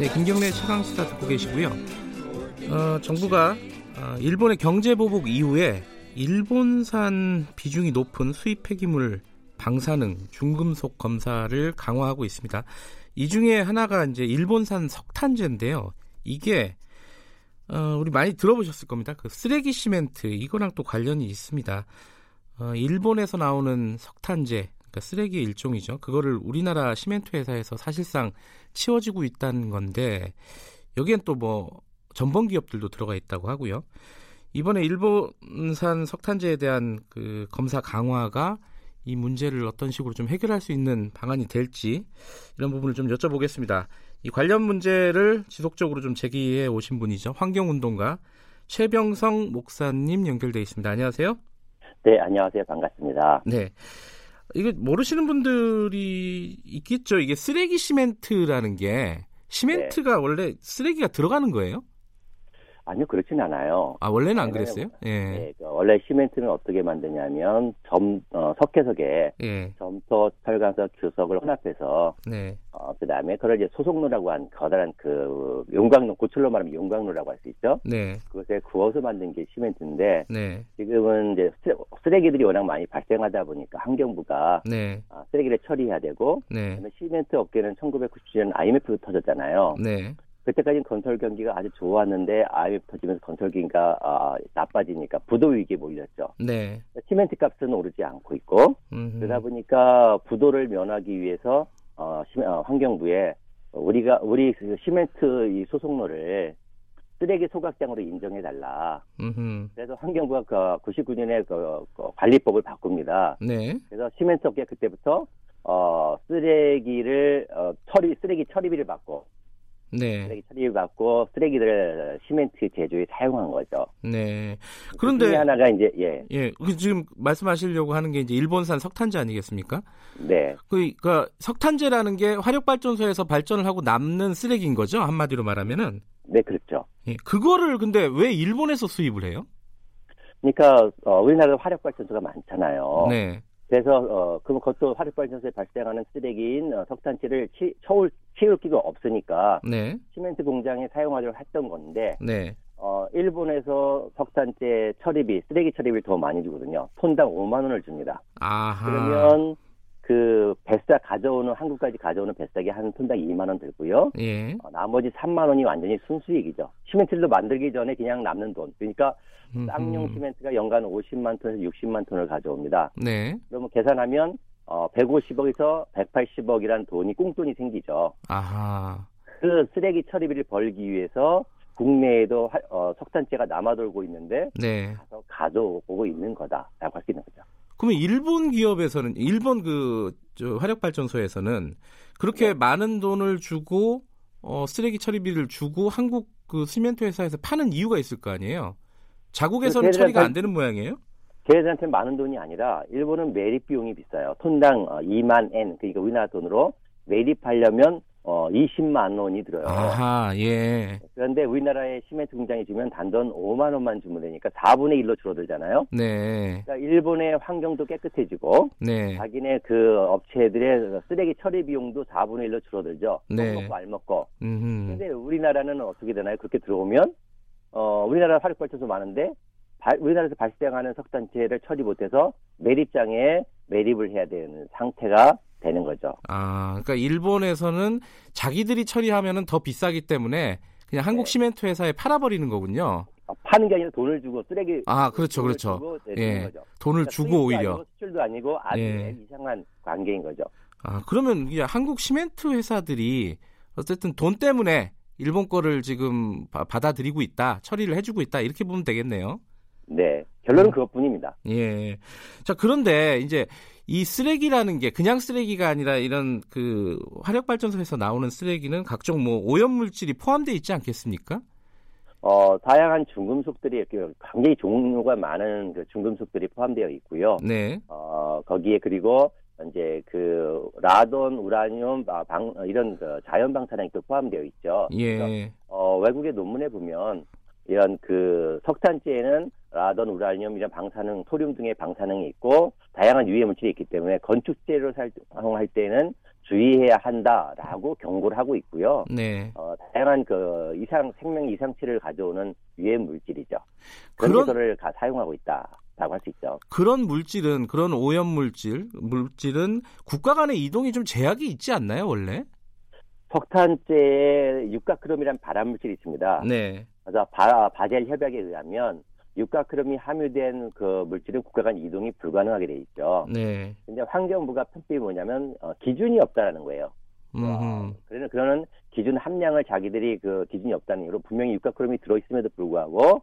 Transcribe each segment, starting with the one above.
네, 김경래 최강 시사 듣고 계시고요. 어, 정부가 어, 일본의 경제 보복 이후에 일본산 비중이 높은 수입 폐기물 방사능 중금속 검사를 강화하고 있습니다. 이 중에 하나가 이제 일본산 석탄재인데요. 이게 어, 우리 많이 들어보셨을 겁니다. 그 쓰레기 시멘트 이거랑 또 관련이 있습니다. 어, 일본에서 나오는 석탄재 그러니까 쓰레기의 일종이죠. 그거를 우리나라 시멘트 회사에서 사실상 치워지고 있다는 건데 여기엔 또 뭐 전범 기업들도 들어가 있다고 하고요. 이번에 일본산 석탄재에 대한 그 검사 강화가 이 문제를 어떤 식으로 좀 해결할 수 있는 방안이 될지 이런 부분을 좀 여쭤보겠습니다. 이 관련 문제를 지속적으로 좀 제기해 오신 분이죠. 환경운동가 최병성 목사님 연결돼 있습니다. 안녕하세요. 네, 안녕하세요. 반갑습니다. 네. 이게 모르시는 분들이 있겠죠. 이게 쓰레기 시멘트라는 게 시멘트가 네. 원래 쓰레기가 들어가는 거예요? 아니요, 그렇진 않아요. 아, 원래는 안 그랬어요? 예. 네, 그 원래 시멘트는 어떻게 만드냐면 점 어, 석회석에 예. 점토, 철강석, 규석을 혼합해서 네. 어, 그 다음에 그걸 이제 소속로라고 한 커다란 그 용광로 고철로 말하면 용광로라고 할 수 있죠. 네. 그것에 구워서 만든 게 시멘트인데 네. 지금은 이제 쓰레기들이 워낙 많이 발생하다 보니까 환경부가 네. 아, 쓰레기를 처리해야 되고 네. 시멘트 업계는 1997년 IMF 터졌잖아요. 네. 그때까지는 건설 경기가 아주 좋았는데 IMF 터지면서 건설 경기가 아, 나빠지니까 부도 위기에 몰렸죠. 네. 시멘트 값은 오르지 않고 있고 음흠. 그러다 보니까 부도를 면하기 위해서 어, 시, 어, 환경부에 우리가 우리 그 시멘트 이 소속로를 쓰레기 소각장으로 인정해 달라. 그래서 환경부가 그 99년에 그, 그 관리법을 바꿉니다. 네. 그래서 시멘트 업계 그때부터 어 쓰레기를 어 처리 쓰레기 처리비를 받고 네. 쓰레기 처리 받고 쓰레기들을 시멘트 제조에 사용한 거죠. 네. 그런데 그 하나가 이제 예. 예. 그 지금 말씀하시려고 하는 게 이제 일본산 석탄재 아니겠습니까? 네. 그, 그러니까 석탄재라는 게 화력 발전소에서 발전을 하고 남는 쓰레기인 거죠. 한마디로 말하면은. 네, 그렇죠. 예. 그거를 근데 왜 일본에서 수입을 해요? 그러니까 어, 우리나라 화력 발전소가 많잖아요. 네. 그래서 어 그럼 그것도 화력발전소에 발생하는 쓰레기인 어, 석탄재를 치, 처울 치울 기가 없으니까 네. 시멘트 공장에 사용하려고 했던 건데 네. 어 일본에서 석탄재 처리비 쓰레기 처리비를 더 많이 주거든요. 톤당 5만 원을 줍니다. 아하. 그러면 그 뱃삭 가져오는 한국까지 가져오는 뱃삭이 한 톤당 2만 원 들고요. 예. 어, 나머지 3만 원이 완전히 순수익이죠. 시멘트를 만들기 전에 그냥 남는 돈. 그러니까 쌍용 시멘트가 연간 50만 톤에서 60만 톤을 가져옵니다. 네. 그러면 계산하면 어 150억에서 180억이라는 돈이 꽁돈이 생기죠. 아하. 그 쓰레기 처리비를 벌기 위해서 국내에도 하, 어, 석탄재가 남아돌고 있는데 네. 가서 가져오고 있는 거다라고 할 수 있는 거죠. 그러면 일본 기업에서는 일본 그 화력 발전소에서는 그렇게 네. 많은 돈을 주고 어, 쓰레기 처리비를 주고 한국 그 시멘트 회사에서 파는 이유가 있을 거 아니에요? 자국에서는 처리가 안 되는 모양이에요? 걔네들한테 많은 돈이 아니라 일본은 매립 비용이 비싸요. 톤당 2만 어, 엔 그러니까 우리나라 돈으로 매립하려면 어 20만 원이 들어요. 아하, 예. 그런데 우리나라의 시멘트 공장이 주면 단돈 5만 원만 주면 되니까 4분의 1로 줄어들잖아요. 네. 그러니까 일본의 환경도 깨끗해지고 네. 자기네 그 업체들의 쓰레기 처리 비용도 4분의 1로 줄어들죠. 네. 먹고 알 먹고. 음흠. 근데 우리나라는 어떻게 되나요? 그렇게 들어오면 어, 우리나라 화력발전소 많은데 바, 우리나라에서 발생하는 석탄재를 처리 못해서 매립장에 매립을 해야 되는 상태가 되는 거죠. 아, 그러니까 일본에서는 자기들이 처리하면은 더 비싸기 때문에 그냥 한국 네. 시멘트 회사에 팔아버리는 거군요. 아, 파는 게 아니라 돈을 주고 쓰레기. 아, 그렇죠, 그렇죠. 예, 거죠. 돈을 그러니까 주고 오히려. 아니고 수출도 아니고 아주 예. 이상한 관계인 거죠. 아, 그러면 한국 시멘트 회사들이 어쨌든 돈 때문에 일본 거를 지금 받아들이고 있다, 처리를 해주고 있다 이렇게 보면 되겠네요. 네, 결론은 음. 그것뿐입니다. 예. 자 그런데 이제 이 쓰레기라는 게 그냥 쓰레기가 아니라 이런 그 화력 발전소에서 나오는 쓰레기는 각종 뭐 오염 물질이 포함되어 있지 않겠습니까? 어, 다양한 중금속들이 굉장히 종류가 많은 그 중금속들이 포함되어 있고요. 네. 어, 거기에 그리고 이제 그 라돈, 우라늄, 아, 방 이런 그 자연 방사능이 또 포함되어 있죠. 예. 어, 외국의 논문에 보면 이런 그 석탄재에는 라돈, 우라늄 이런 방사능, 토륨 등의 방사능이 있고 다양한 유해 물질이 있기 때문에 건축재로 사용할 때는 주의해야 한다라고 경고를 하고 있고요. 네. 어, 다양한 그 이상 생명 이상치를 가져오는 유해 물질이죠. 그런 요소를 사용하고 있다라고 할 수 있죠. 그런 물질은 그런 오염 물질 물질은 국가 간의 이동이 좀 제약이 있지 않나요, 원래? 석탄재에 육가크롬이라는 발암 물질이 있습니다. 네. 그래서 바, 바젤 협약에 의하면 육가크롬이 함유된 그 물질은 국가 간 이동이 불가능하게 돼 있죠. 네. 근데 환경부가 편법이 뭐냐면 어, 기준이 없다라는 거예요. 어, 그러는 그러는 기준 함량을 자기들이 그 기준이 없다는 이유로 분명히 육가크롬이 들어 있음에도 불구하고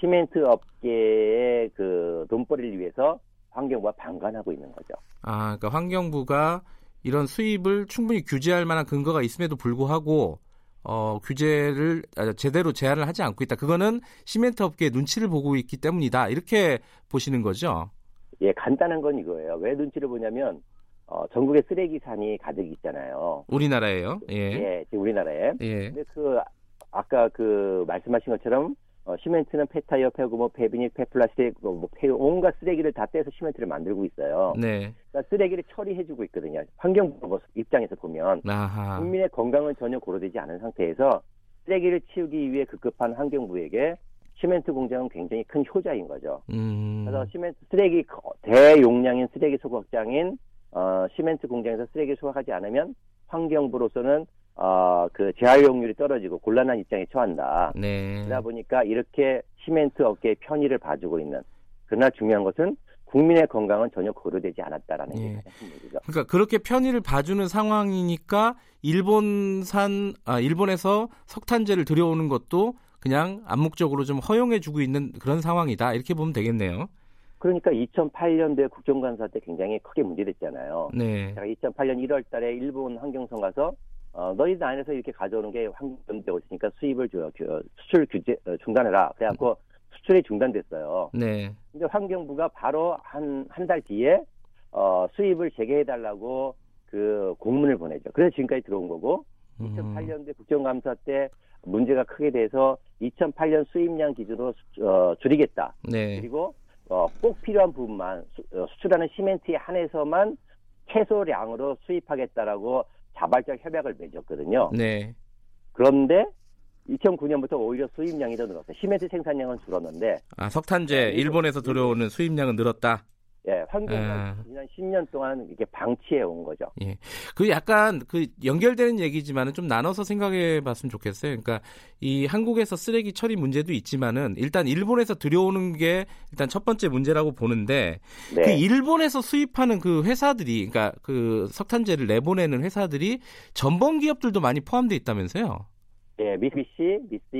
시멘트 업계의 그 돈벌이를 위해서 환경부가 방관하고 있는 거죠. 아, 그러니까 환경부가 이런 수입을 충분히 규제할 만한 근거가 있음에도 불구하고 어, 규제를 아, 제대로 제한을 하지 않고 있다. 그거는 시멘트 업계의 눈치를 보고 있기 때문이다. 이렇게 보시는 거죠? 예, 간단한 건 이거예요. 왜 눈치를 보냐면 어, 전국에 쓰레기 산이 가득 있잖아요. 우리나라에요? 예. 예, 지금 우리나라에. 예. 근데 그 아까 그 말씀하신 것처럼 어, 시멘트는 폐타이어, 폐고무, 폐비닐, 폐플라스틱, 뭐, 뭐 폐, 온갖 쓰레기를 다 때서 시멘트를 만들고 있어요. 네. 그러니까 쓰레기를 처리해주고 있거든요. 환경부 입장에서 보면 아하. 국민의 건강은 전혀 고려되지 않은 상태에서 쓰레기를 치우기 위해 급급한 환경부에게 시멘트 공장은 굉장히 큰 효자인 거죠. 음. 그래서 시멘트 쓰레기 대용량인 쓰레기 소각장인 어, 시멘트 공장에서 쓰레기 소각하지 않으면 환경부로서는 어, 그 재활 용률이 떨어지고 곤란한 입장에 처한다. 네. 그러다 보니까 이렇게 시멘트 업계의 편의를 봐주고 있는. 그러나 중요한 것은 국민의 건강은 전혀 고려되지 않았다라는 예. 게 가장 큰 문제죠. 그러니까 그렇게 편의를 봐주는 상황이니까 일본산 아 일본에서 석탄재를 들여오는 것도 그냥 암묵적으로 좀 허용해주고 있는 그런 상황이다 이렇게 보면 되겠네요. 그러니까 2008년도에 국정감사 때 굉장히 크게 문제됐잖아요. 네. 제가 2008년 1월달에 일본 환경성 가서 어, 너희들 안에서 이렇게 가져오는 게 환경되고 있으니까 수입을 줘, 수출 규제 어, 중단해라. 그래갖고 수출이 중단됐어요. 네. 근데 환경부가 바로 한 한 달 뒤에 어, 수입을 재개해달라고 그 공문을 보내죠. 그래서 지금까지 들어온 거고 음. 2008년도에 국정감사 때 문제가 크게 돼서 2008년 수입량 기준으로 수, 어, 줄이겠다. 네. 그리고 어, 꼭 필요한 부분만 수, 어, 수출하는 시멘트에 한해서만 최소량으로 수입하겠다라고 자발적 협약을 맺었거든요. 네. 그런데 2009년부터 오히려 수입량이 더 늘었어요. 시멘트 생산량은 줄었는데. 아, 석탄재 네, 일본에서 들어오는 수입량은 늘었다. 예, 환경을 아. 지난 10년 동안 이렇게 방치해 온 거죠. 예. 그 약간 그 연결되는 얘기지만은 좀 나눠서 생각해 봤으면 좋겠어요. 그러니까 이 한국에서 쓰레기 처리 문제도 있지만은 일단 일본에서 들여오는 게 일단 첫 번째 문제라고 보는데 네. 그 일본에서 수입하는 그 회사들이 그러니까 그 석탄재를 내보내는 회사들이 전범 기업들도 많이 포함되어 있다면서요. 예, 미쓰비시, 미쓰,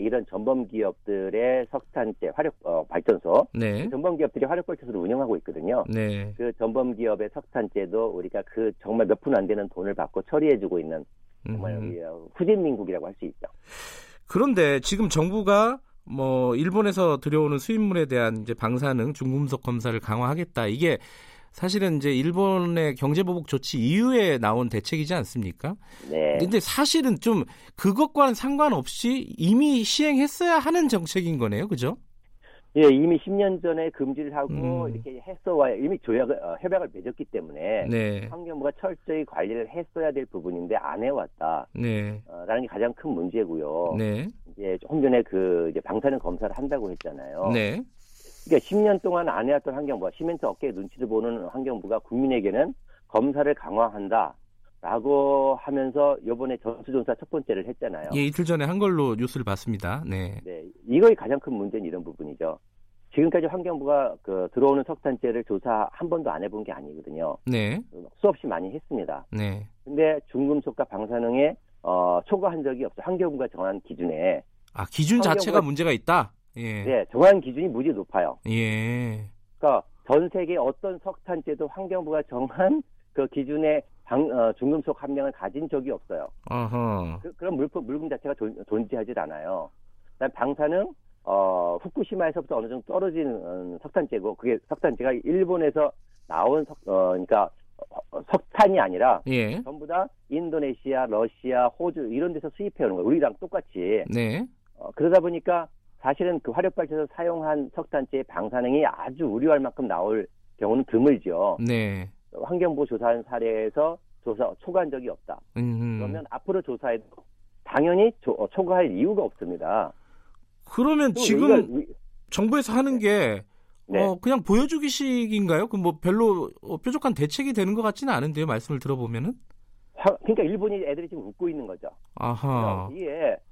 이런 전범 기업들의 석탄재 화력 어, 발전소, 네. 그 전범 기업들이 화력 발전소를 운영하고 있거든요. 네. 그 전범 기업의 석탄재도 우리가 그 정말 몇 푼 안 되는 돈을 받고 처리해주고 있는 정말 음. 어, 후진 민국이라고 할 수 있죠. 그런데 지금 정부가 뭐 일본에서 들여오는 수입물에 대한 이제 방사능 중금속 검사를 강화하겠다. 이게 사실은 이제 일본의 경제 보복 조치 이후에 나온 대책이지 않습니까? 네. 근데 사실은 좀 그것과는 상관없이 이미 시행했어야 하는 정책인 거네요. 그죠? 예, 이미 10년 전에 금지를 하고 음. 이렇게 했어와야 이미 조약을 어, 협약을 맺었기 때문에 네. 환경부가 철저히 관리를 했어야 될 부분인데 안 해왔다. 네. 어, 라는 게 가장 큰 문제고요. 네. 이제 조금 전에 그 이제 방사능 검사를 한다고 했잖아요. 네. 그러니까 10년 동안 안 해왔던 환경부가 시멘트 업계의 눈치를 보는 환경부가 국민에게는 검사를 강화한다. 라고 하면서 요번에 전수조사 첫 번째를 했잖아요. 예, 이틀 전에 한 걸로 뉴스를 봤습니다. 네. 네. 이거의 가장 큰 문제는 이런 부분이죠. 지금까지 환경부가 그 들어오는 석탄재를 조사 한 번도 안 해본 게 아니거든요. 네. 수없이 많이 했습니다. 네. 근데 중금속과 방사능에 어, 초과한 적이 없어. 환경부가 정한 기준에. 아, 기준 자체가 문제가 있다? 예. 네, 정한 기준이 무지 높아요. 예. 그러니까 전 세계 어떤 석탄재도 환경부가 정한 그 기준의 방, 어, 중금속 함량을 가진 적이 없어요. 그, 런 물품 물금 자체가 존, 존재하지 않아요. 그다음 방사능 어, 후쿠시마에서부터 어느 정도 떨어진 음, 석탄재고 그게 석탄재가 일본에서 나온 석, 어, 그러니까 어, 석탄이 아니라 예. 전부 다 인도네시아, 러시아, 호주 이런 데서 수입해 오는 거예요. 우리랑 똑같이. 네. 어, 그러다 보니까 사실은 그 화력 발전에서 사용한 석탄재의 방사능이 아주 우려할 만큼 나올 경우는 드물죠. 네. 환경부 조사한 사례에서 조사 초과한 적이 없다. 음흠. 그러면 앞으로 조사해도 당연히 조, 어, 초과할 이유가 없습니다. 그러면 지금 우리가, 정부에서 하는 게 네. 어, 그냥 보여주기식인가요? 그 뭐 별로 어, 뾰족한 대책이 되는 것 같지는 않은데요. 말씀을 들어보면은. 화, 그러니까 일본이 애들이 지금 웃고 있는 거죠. 아하. 이게 구,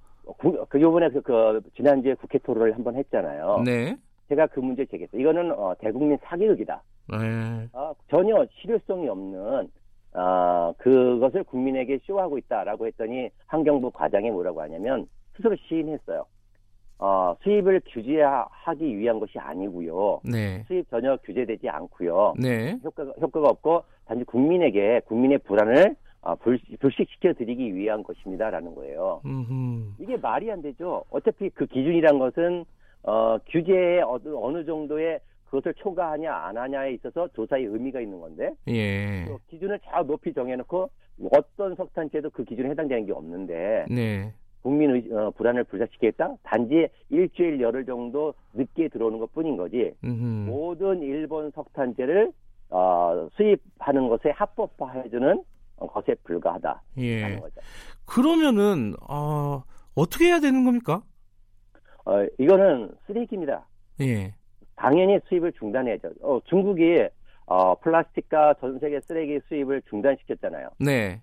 그 요번에 그, 그 지난주에 국회 토론을 한번 했잖아요. 네. 제가 그 문제 제기했어요. 이거는 어, 대국민 사기극이다. 네. 어, 전혀 실효성이 없는 어, 그것을 국민에게 쇼하고 있다라고 했더니 환경부 과장이 뭐라고 하냐면 스스로 시인했어요. 어, 수입을 규제하기 위한 것이 아니고요. 네. 수입 전혀 규제되지 않고요. 네. 효과가 효과가 없고 단지 국민에게 국민의 불안을 어, 불, 불식시켜 드리기 위한 것입니다라는 거예요. 음흠. 이게 말이 안 되죠. 어차피 그 기준이란 것은 어, 규제에 어느, 어느 정도의 그것을 초과하냐 안 하냐에 있어서 조사의 의미가 있는 건데 예. 그 기준을 잘 높이 정해놓고 어떤 석탄재도 그 기준에 해당되는 게 없는데 네. 국민 의 어, 불안을 불사시키겠다 단지 일주일 열흘 정도 늦게 들어오는 것 뿐인 거지 음흠. 모든 일본 석탄재를 어, 수입하는 것에 합법화해주는 것에 불과하다 예. 거죠. 그러면은 어, 어떻게 해야 되는 겁니까? 어, 이거는 쓰레기입니다. 예. 당연히 수입을 중단해야죠. 어, 중국이 어, 플라스틱과 전 세계 쓰레기 수입을 중단시켰잖아요. 네.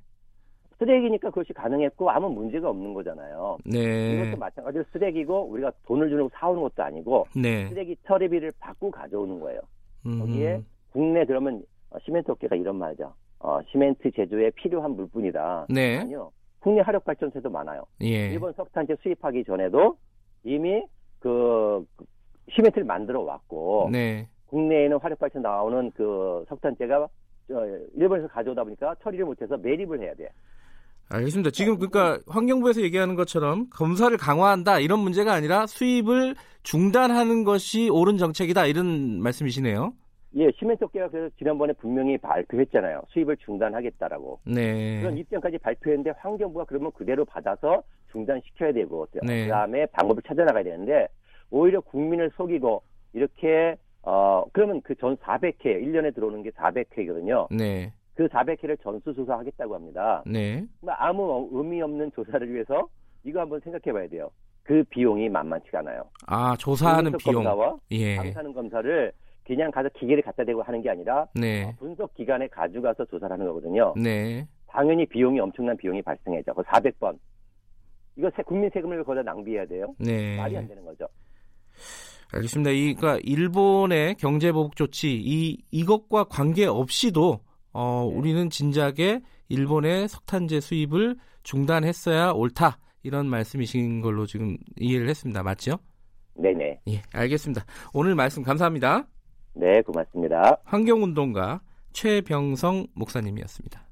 쓰레기니까 그것이 가능했고 아무 문제가 없는 거잖아요. 네. 이것도 마찬가지로 쓰레기고 우리가 돈을 주고 사오는 것도 아니고 네. 쓰레기 처리비를 받고 가져오는 거예요. 음. 거기에 국내 그러면 어, 시멘트 업계가 이런 말이죠. 어, 시멘트 제조에 필요한 물뿐이다. 네. 아니요. 국내 화력 발전소도 많아요. 예. 일본 석탄재 수입하기 전에도 이미 그 시멘트를 만들어 왔고 네. 국내에는 화력 발전 나오는 그 석탄재가 일본에서 가져오다 보니까 처리를 못해서 매립을 해야 돼. 알겠습니다. 지금 그러니까 환경부에서 얘기하는 것처럼 검사를 강화한다 이런 문제가 아니라 수입을 중단하는 것이 옳은 정책이다 이런 말씀이시네요. 예, 시멘트 업계가 그래서 지난번에 분명히 발표했잖아요. 수입을 중단하겠다라고. 네. 그런 입장까지 발표했는데 환경부가 그러면 그대로 받아서 중단시켜야 되고 네. 그다음에 방법을 찾아나가야 되는데 오히려 국민을 속이고 이렇게 어 그러면 그 전 400회 1년에 들어오는 게 400회거든요. 네. 그 400회를 전수조사하겠다고 합니다. 네. 아무 의미 없는 조사를 위해서 이거 한번 생각해 봐야 돼요. 그 비용이 만만치가 않아요. 아, 조사하는 비용. 검사와 예. 방사능 검사를 그냥 가서 기계를 갖다 대고 하는 게 아니라 네. 어, 분석 기관에 가져가서 조사를 하는 거거든요. 네. 당연히 비용이 엄청난 비용이 발생해죠. 그 400번. 이거 국민 세금을 거기다 낭비해야 돼요. 네. 말이 안 되는 거죠. 알겠습니다. 이, 그러니까 일본의 경제 보복 조치 이 이것과 관계 없이도 어, 네. 우리는 진작에 일본의 석탄재 수입을 중단했어야 옳다 이런 말씀이신 걸로 지금 이해를 했습니다. 맞죠? 네네. 예, 알겠습니다. 오늘 말씀 감사합니다. 네, 고맙습니다. 환경운동가 최병성 목사님이었습니다.